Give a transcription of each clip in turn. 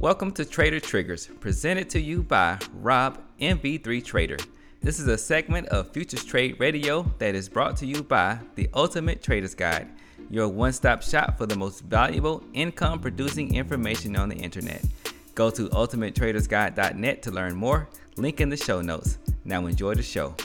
Welcome to Trader Triggers, presented to you by Rob MV3 Trader. This is a segment of Futures Trade Radio that is brought to you by the Ultimate Trader's Guide, your one stop shop for the most valuable income producing information on the internet. Go to ultimatetradersguide.net to learn more. Link in the show notes. Now enjoy the show.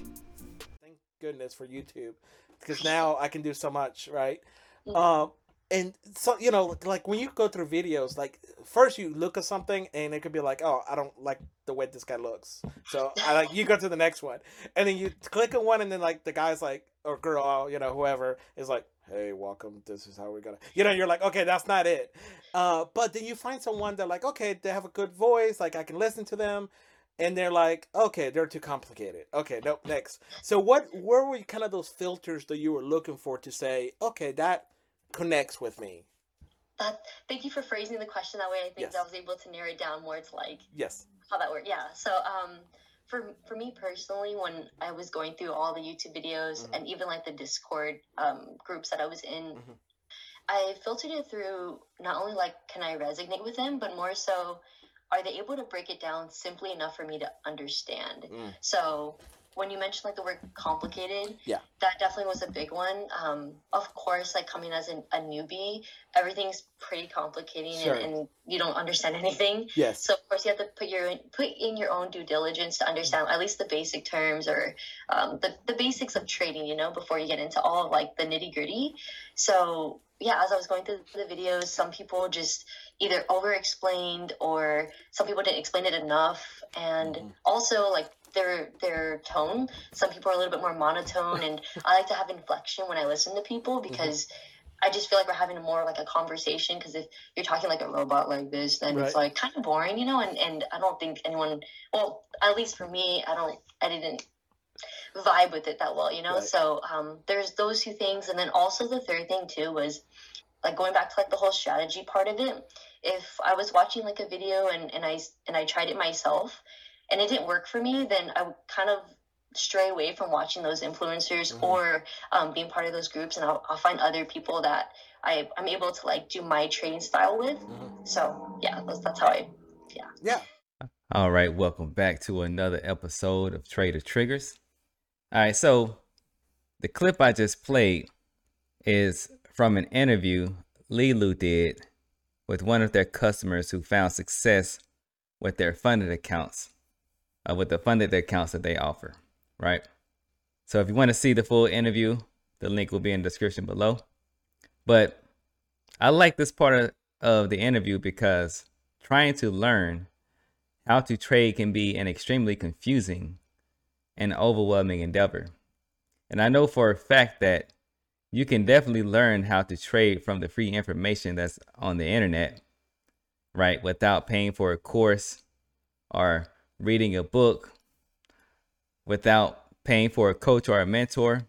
Thank goodness for YouTube because now I can do so much, right? Um, and so you know like when you go through videos like first you look at something and it could be like oh i don't like the way this guy looks. So i like you go to the next one. And then you click on one and then like the guy's like or girl you know whoever is like hey welcome. This is how we're gonna you know you're like okay that's not it. Uh but then you find someone that like okay they have a good voice like i can listen to them. And they're like okay they're too complicated. Okay nope next. So what where were kind of those filters that you were looking for to say okay that connects with me. That, thank you for phrasing the question that way. I think Yes. I was able to narrow it down more to like Yes. how that worked. Yeah. So um, for for me personally, when I was going through all the YouTube videos Mhm. and even like the Discord um, groups that I was in, Mhm. I filtered it through not only like can I resonate with them, but more so, are they able to break it down simply enough for me to understand? Mm. So when you mentioned like the word complicated, Yeah. that definitely was a big one. Um, of course, like coming as an, a newbie, everything's pretty complicating Sure. and, and you don't understand anything. Yes. So of course you have to put your put in your own due diligence to understand at least the basic terms or um, the the basics of trading, you know, before you get into all of like the nitty gritty. So yeah, as I was going through the videos, some people just either over explained or some people didn't explain it enough, and Mhm. also like their their tone. Some people are a little bit more monotone, and I like to have inflection when I listen to people because. I just feel like we're having more like a conversation because if you're talking like a robot like this, then it's like kind of boring, you know. And and I don't think anyone, well, at least for me, I don't, I didn't vibe with it that well, you know. Right. So um, there's those two things, and then also the third thing too was like going back to like the whole strategy part of it. If I was watching like a video and and I and I tried it myself and it didn't work for me, then I would kind of stray away from watching those influencers Mhm. or um, being part of those groups, and I'll, I'll find other people that I I'm able to like do my trading style with. Mhm. So yeah, that's that's how I Yeah. Yeah. All right, welcome back to another episode of Trader Triggers. All right, so the clip I just played is from an interview Leeloo did with one of their customers who found success with their funded accounts, uh, with the funded accounts that they offer, right? So if you want to see the full interview, the link will be in the description below. But I like this part of, of the interview because trying to learn how to trade can be an extremely confusing and overwhelming endeavor. And I know for a fact that you can definitely learn how to trade from the free information that's on the internet, right? Without paying for a course or reading a book, without paying for a coach or a mentor.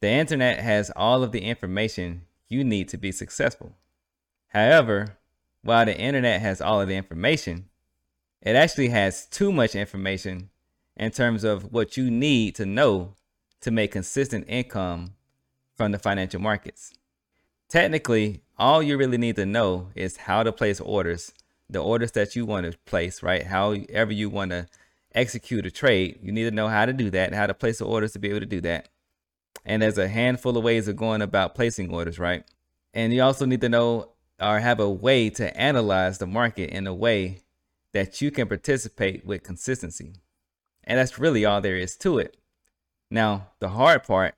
The internet has all of the information you need to be successful. However, while the internet has all of the information, it actually has too much information in terms of what you need to know to make consistent income from the financial markets. Technically, all you really need to know is how to place orders, the orders that you want to place, right? However, you want to execute a trade, you need to know how to do that, how to place the orders to be able to do that. And there's a handful of ways of going about placing orders, right? And you also need to know or have a way to analyze the market in a way that you can participate with consistency. And that's really all there is to it. Now, the hard part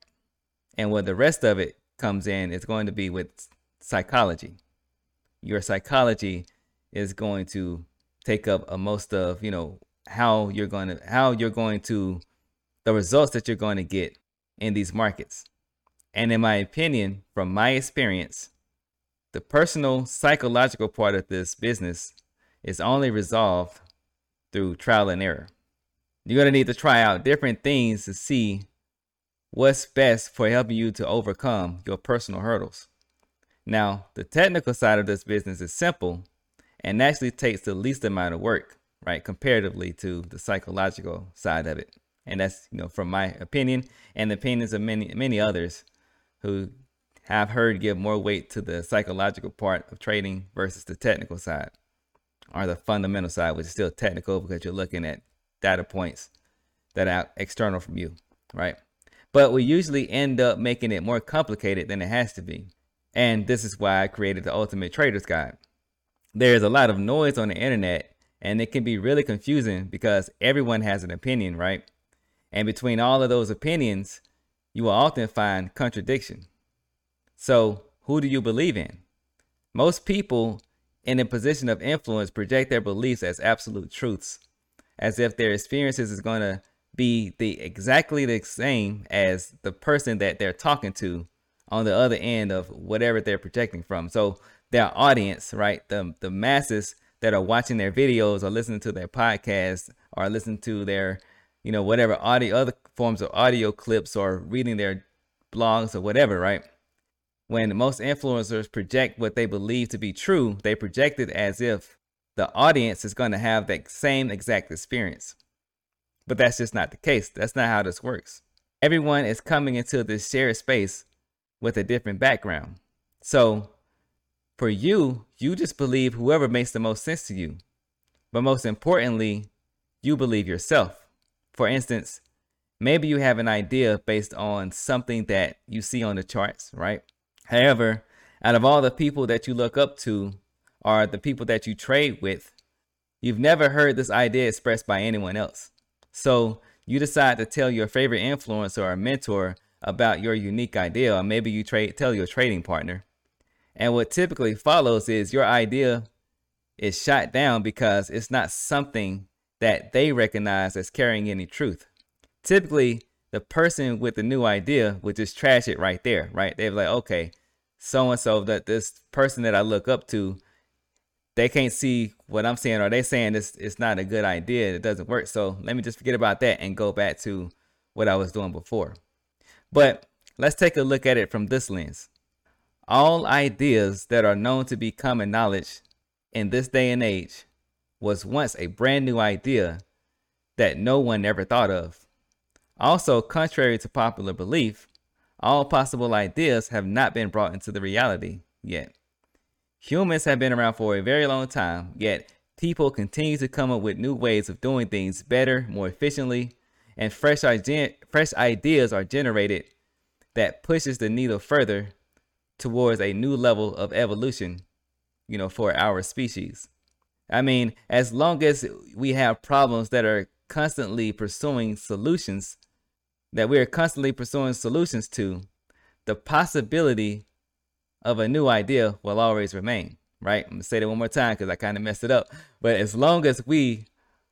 and where the rest of it comes in is going to be with psychology. Your psychology is going to take up a most of, you know, how you're going to how you're going to the results that you're going to get in these markets. And in my opinion, from my experience, the personal psychological part of this business is only resolved through trial and error. You're going to need to try out different things to see what's best for helping you to overcome your personal hurdles. Now, the technical side of this business is simple and actually takes the least amount of work, right, comparatively to the psychological side of it. And that's, you know, from my opinion and the opinions of many many others who have heard give more weight to the psychological part of trading versus the technical side. or the fundamental side, which is still technical because you're looking at data points that are external from you, right? But we usually end up making it more complicated than it has to be. And this is why I created the Ultimate Trader's Guide. There's a lot of noise on the internet, and it can be really confusing because everyone has an opinion, right? And between all of those opinions, you will often find contradiction. So, who do you believe in? Most people in a position of influence project their beliefs as absolute truths, as if their experiences is going to be the exactly the same as the person that they're talking to on the other end of whatever they're projecting from. So their audience, right, the the masses that are watching their videos or listening to their podcasts or listening to their, you know, whatever audio other forms of audio clips or reading their blogs or whatever, right? When most influencers project what they believe to be true, they project it as if the audience is going to have that same exact experience. But that's just not the case. That's not how this works. Everyone is coming into this shared space with a different background. So for you, you just believe whoever makes the most sense to you. But most importantly, you believe yourself. For instance, maybe you have an idea based on something that you see on the charts, right? However, out of all the people that you look up to or the people that you trade with, you've never heard this idea expressed by anyone else. So you decide to tell your favorite influencer or mentor about your unique idea, or maybe you trade tell your trading partner. And what typically follows is your idea is shot down because it's not something that they recognize as carrying any truth. Typically, the person with the new idea would just trash it right there, right? They're like, okay, so and so that this person that I look up to they can't see what I'm saying, or they saying this it's not a good idea, it doesn't work. So let me just forget about that and go back to what I was doing before. But let's take a look at it from this lens. All ideas that are known to be common knowledge in this day and age was once a brand new idea that no one ever thought of. Also, contrary to popular belief, all possible ideas have not been brought into the reality yet. Humans have been around for a very long time, yet people continue to come up with new ways of doing things better, more efficiently, and fresh, fresh ideas are generated that pushes the needle further towards a new level of evolution, you know, for our species. I mean, as long as we have problems that are constantly pursuing solutions, that we are constantly pursuing solutions to, the possibility of a new idea will always remain, right? I'm gonna say that one more time because I kind of messed it up. But as long as we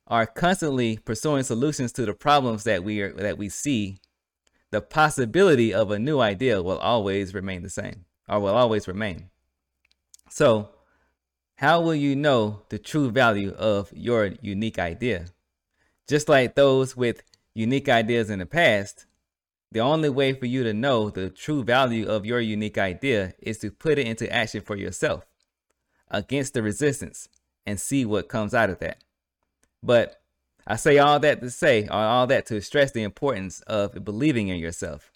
are constantly pursuing solutions to the problems that we are that we see, the possibility of a new idea will always remain the same or will always remain. So, how will you know the true value of your unique idea? Just like those with unique ideas in the past, the only way for you to know the true value of your unique idea is to put it into action for yourself against the resistance and see what comes out of that. But I say all that to say, or all that to stress the importance of believing in yourself.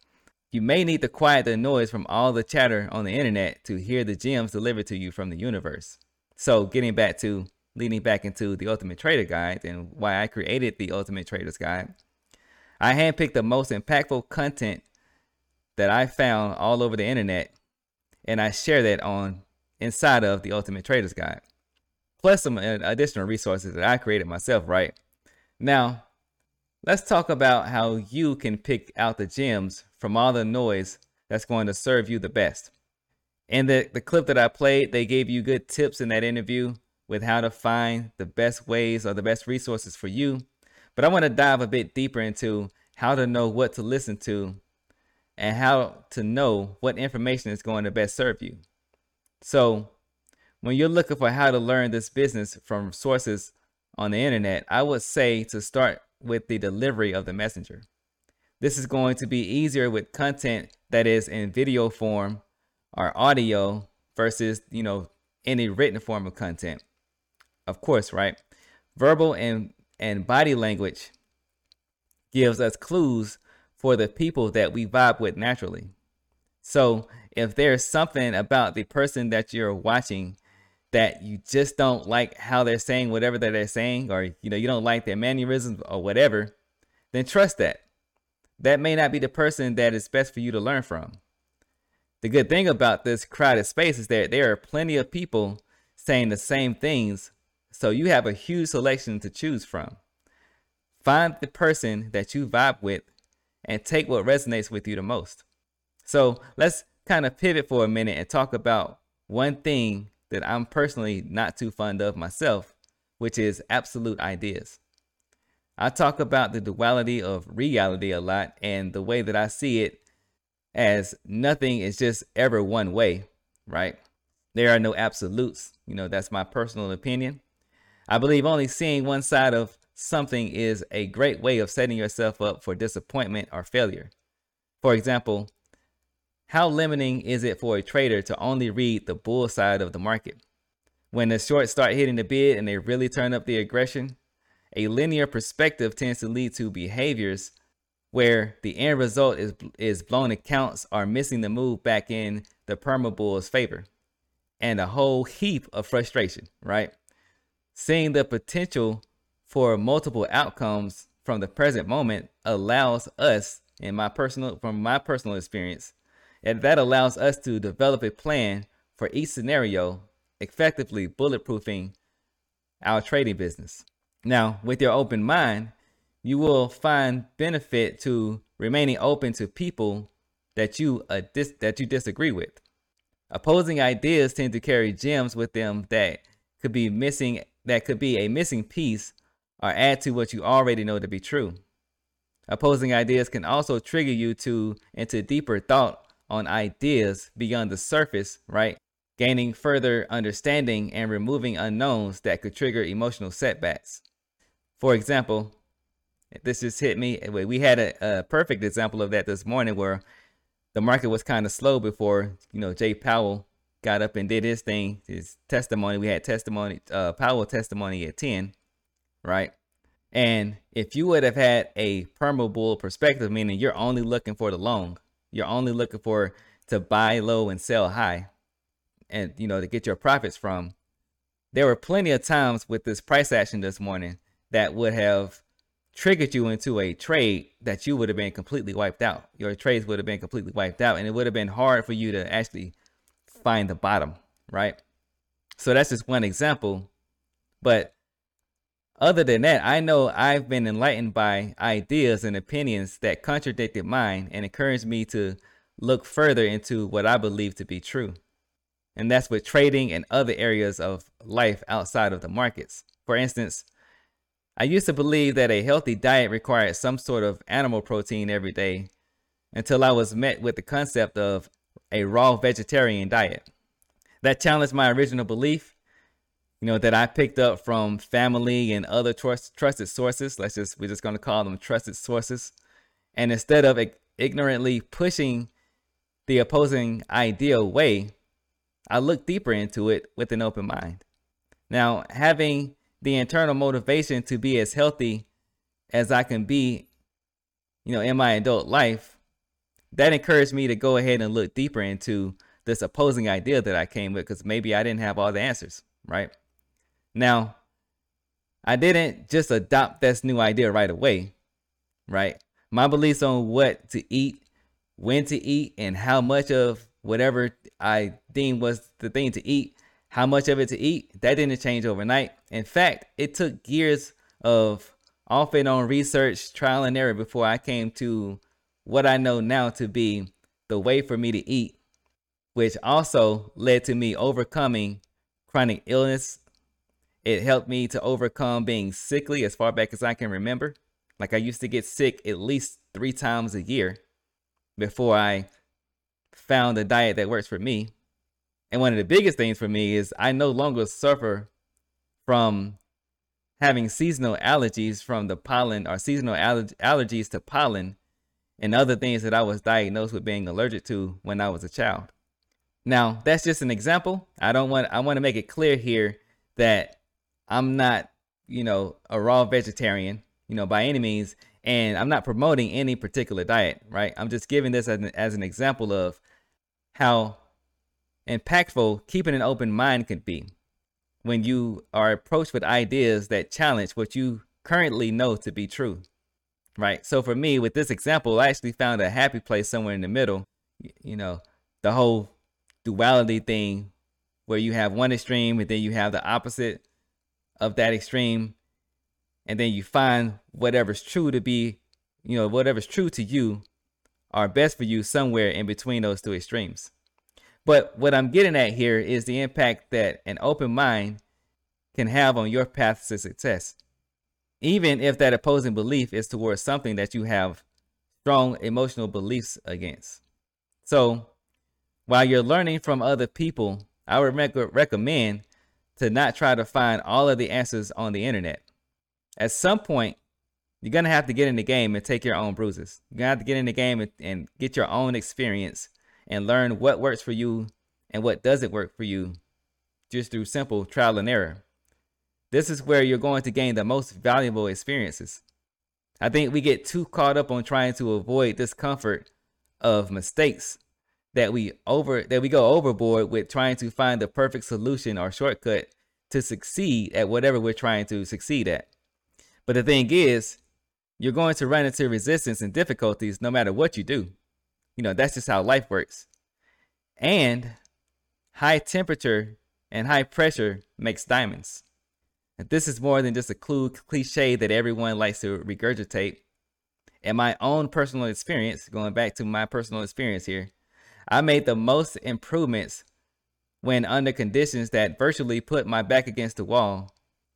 You may need to quiet the noise from all the chatter on the internet to hear the gems delivered to you from the universe. So, getting back to leading back into the Ultimate Trader Guide and why I created the Ultimate Trader's Guide I handpicked the most impactful content that I found all over the internet, and I share that on inside of the Ultimate Trader's Guide, plus some uh, additional resources that I created myself. Right now, let's talk about how you can pick out the gems from all the noise that's going to serve you the best. In the, the clip that I played, they gave you good tips in that interview with how to find the best ways or the best resources for you but I want to dive a bit deeper into how to know what to listen to and how to know what information is going to best serve you. So, when you're looking for how to learn this business from sources on the internet, I would say to start with the delivery of the messenger. This is going to be easier with content that is in video form or audio versus, you know, any written form of content. Of course, right? Verbal and and body language gives us clues for the people that we vibe with naturally. So if there's something about the person that you're watching that you just don't like how they're saying whatever that they're saying, or you know, you don't like their mannerisms or whatever, then trust that. That may not be the person that is best for you to learn from. The good thing about this crowded space is that there are plenty of people saying the same things, so you have a huge selection to choose from. Find the person that you vibe with and take what resonates with you the most. So let's kind of pivot for a minute and talk about one thing that I'm personally not too fond of myself, which is absolute ideas. I talk about the duality of reality a lot and the way that I see it as nothing is just ever one way, right? There are no absolutes. You know, that's my personal opinion. I believe only seeing one side of something is a great way of setting yourself up for disappointment or failure. For example, how limiting is it for a trader to only read the bull side of the market? When the shorts start hitting the bid and they really turn up the aggression, a linear perspective tends to lead to behaviors where the end result is is blown accounts are missing the move back in the perma bull's favor and a whole heap of frustration, right? Seeing the potential for multiple outcomes from the present moment allows us in my personal from my personal experience and that allows us to develop a plan for each scenario, effectively bulletproofing our trading business. Now, with your open mind, you will find benefit to remaining open to people that you uh, dis- that you disagree with. Opposing ideas tend to carry gems with them that could be missing that could be a missing piece or add to what you already know to be true. Opposing ideas can also trigger you to into deeper thought on ideas beyond the surface, right? Gaining further understanding and removing unknowns that could trigger emotional setbacks. For example, this just hit me. We had a, a perfect example of that this morning where the market was kind of slow before, you know, Jay Powell got up and did his thing, his testimony. We had testimony, uh, Powell testimony at 10, right? And if you would have had a perma bull perspective, meaning you're only looking for the long, you're only looking for to buy low and sell high and you know to get your profits from there were plenty of times with this price action this morning that would have triggered you into a trade that you would have been completely wiped out your trades would have been completely wiped out and it would have been hard for you to actually find the bottom right so that's just one example but other than that, I know I've been enlightened by ideas and opinions that contradicted mine and encouraged me to look further into what I believe to be true. And that's with trading and other areas of life outside of the markets. For instance, I used to believe that a healthy diet required some sort of animal protein every day until I was met with the concept of a raw vegetarian diet. That challenged my original belief you know, that I picked up from family and other trust, trusted sources. Let's just, we're just going to call them trusted sources. And instead of ignorantly pushing the opposing idea away, I looked deeper into it with an open mind. Now, having the internal motivation to be as healthy as I can be, you know, in my adult life, that encouraged me to go ahead and look deeper into this opposing idea that I came with because maybe I didn't have all the answers, right? Now, I didn't just adopt this new idea right away, right? My beliefs on what to eat, when to eat, and how much of whatever I deemed was the thing to eat, how much of it to eat, that didn't change overnight. In fact, it took years of off and on research, trial and error before I came to what I know now to be the way for me to eat, which also led to me overcoming chronic illness it helped me to overcome being sickly as far back as I can remember. Like I used to get sick at least three times a year before I found a diet that works for me. And one of the biggest things for me is I no longer suffer from having seasonal allergies from the pollen or seasonal aller- allergies to pollen and other things that I was diagnosed with being allergic to when I was a child. Now, that's just an example. I don't want I want to make it clear here that I'm not, you know, a raw vegetarian, you know, by any means, and I'm not promoting any particular diet, right? I'm just giving this as an, as an example of how impactful keeping an open mind could be. when you are approached with ideas that challenge what you currently know to be true. Right. So for me, with this example, I actually found a happy place somewhere in the middle. You know, the whole duality thing where you have one extreme and then you have the opposite of that extreme. And then you find whatever's true to be, you know, whatever's true to you are best for you somewhere in between those two extremes. But what I'm getting at here is the impact that an open mind can have on your path to success. Even if that opposing belief is towards something that you have strong emotional beliefs against. So, while you're learning from other people, I would rec- recommend to not try to find all of the answers on the internet. At some point, you're going to have to get in the game and take your own bruises. You're going to have to get in the game and, and get your own experience and learn what works for you and what doesn't work for you just through simple trial and error. This is where you're going to gain the most valuable experiences. I think we get too caught up on trying to avoid discomfort of mistakes that we over that we go overboard with trying to find the perfect solution or shortcut to succeed at whatever we're trying to succeed at. But the thing is, you're going to run into resistance and difficulties no matter what you do. You know, that's just how life works. And high temperature and high pressure makes diamonds. This is more than just a clue cliche that everyone likes to regurgitate. In my own personal experience, going back to my personal experience here, I made the most improvements when under conditions that virtually put my back against the wall,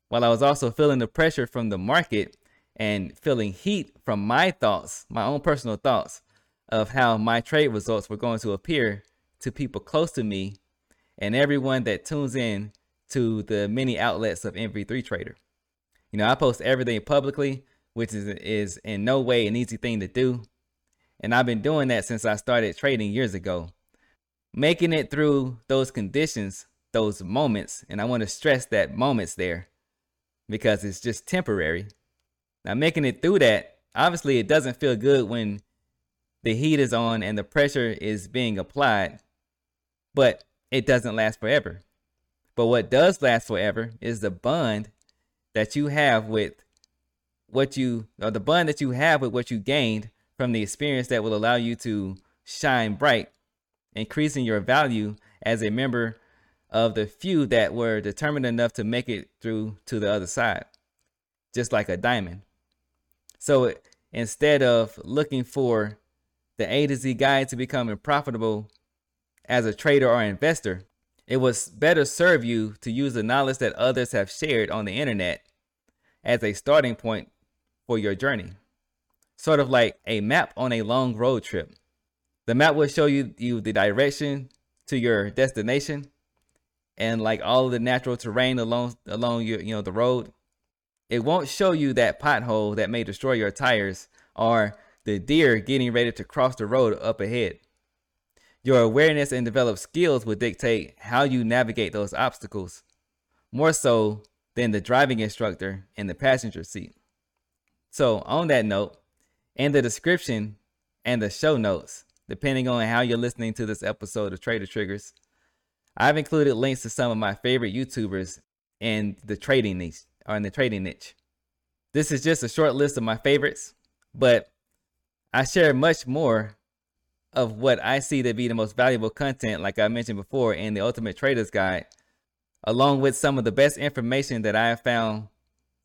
while I was also feeling the pressure from the market and feeling heat from my thoughts, my own personal thoughts of how my trade results were going to appear to people close to me and everyone that tunes in to the many outlets of MV3 Trader. You know, I post everything publicly, which is is in no way an easy thing to do. And I've been doing that since I started trading years ago. Making it through those conditions, those moments, and I want to stress that moments there because it's just temporary. Now, making it through that, obviously, it doesn't feel good when the heat is on and the pressure is being applied, but it doesn't last forever. But what does last forever is the bond that you have with what you, or the bond that you have with what you gained from the experience that will allow you to shine bright, increasing your value as a member of the few that were determined enough to make it through to the other side, just like a diamond. So instead of looking for the A to Z guide to becoming profitable as a trader or investor, it would better serve you to use the knowledge that others have shared on the internet as a starting point for your journey. Sort of like a map on a long road trip. The map will show you, you the direction to your destination and like all the natural terrain along along your you know the road. It won't show you that pothole that may destroy your tires or the deer getting ready to cross the road up ahead. Your awareness and developed skills will dictate how you navigate those obstacles, more so than the driving instructor in the passenger seat. So, on that note, in the description and the show notes, depending on how you're listening to this episode of Trader Triggers, I've included links to some of my favorite YouTubers in the trading niche or in the trading niche. This is just a short list of my favorites, but I share much more of what I see to be the most valuable content, like I mentioned before, in the Ultimate Trader's Guide, along with some of the best information that I have found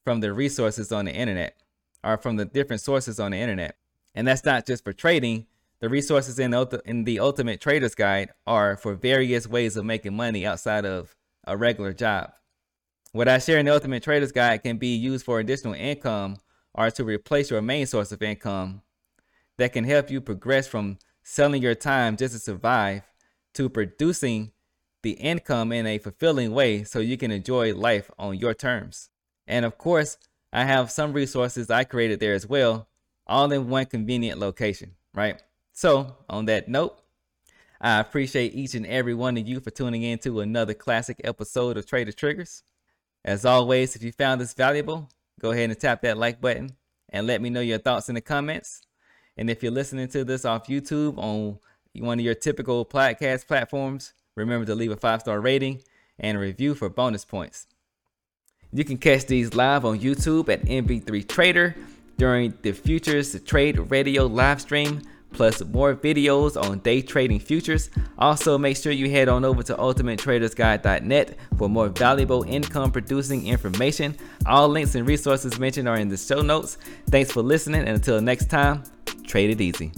from the resources on the internet or from the different sources on the internet. And that's not just for trading. The resources in the, in the Ultimate Trader's Guide are for various ways of making money outside of a regular job. What I share in the Ultimate Trader's Guide can be used for additional income or to replace your main source of income that can help you progress from selling your time just to survive to producing the income in a fulfilling way so you can enjoy life on your terms. And of course, I have some resources I created there as well, all in one convenient location, right? So, on that note, I appreciate each and every one of you for tuning in to another classic episode of Trader Triggers. As always, if you found this valuable, go ahead and tap that like button and let me know your thoughts in the comments. And if you're listening to this off YouTube on one of your typical podcast platforms, remember to leave a five star rating and a review for bonus points. You can catch these live on YouTube at MV3 Trader during the Futures Trade Radio live stream, plus more videos on day trading futures. Also, make sure you head on over to ultimatetradersguide.net for more valuable income producing information. All links and resources mentioned are in the show notes. Thanks for listening, and until next time, trade it easy.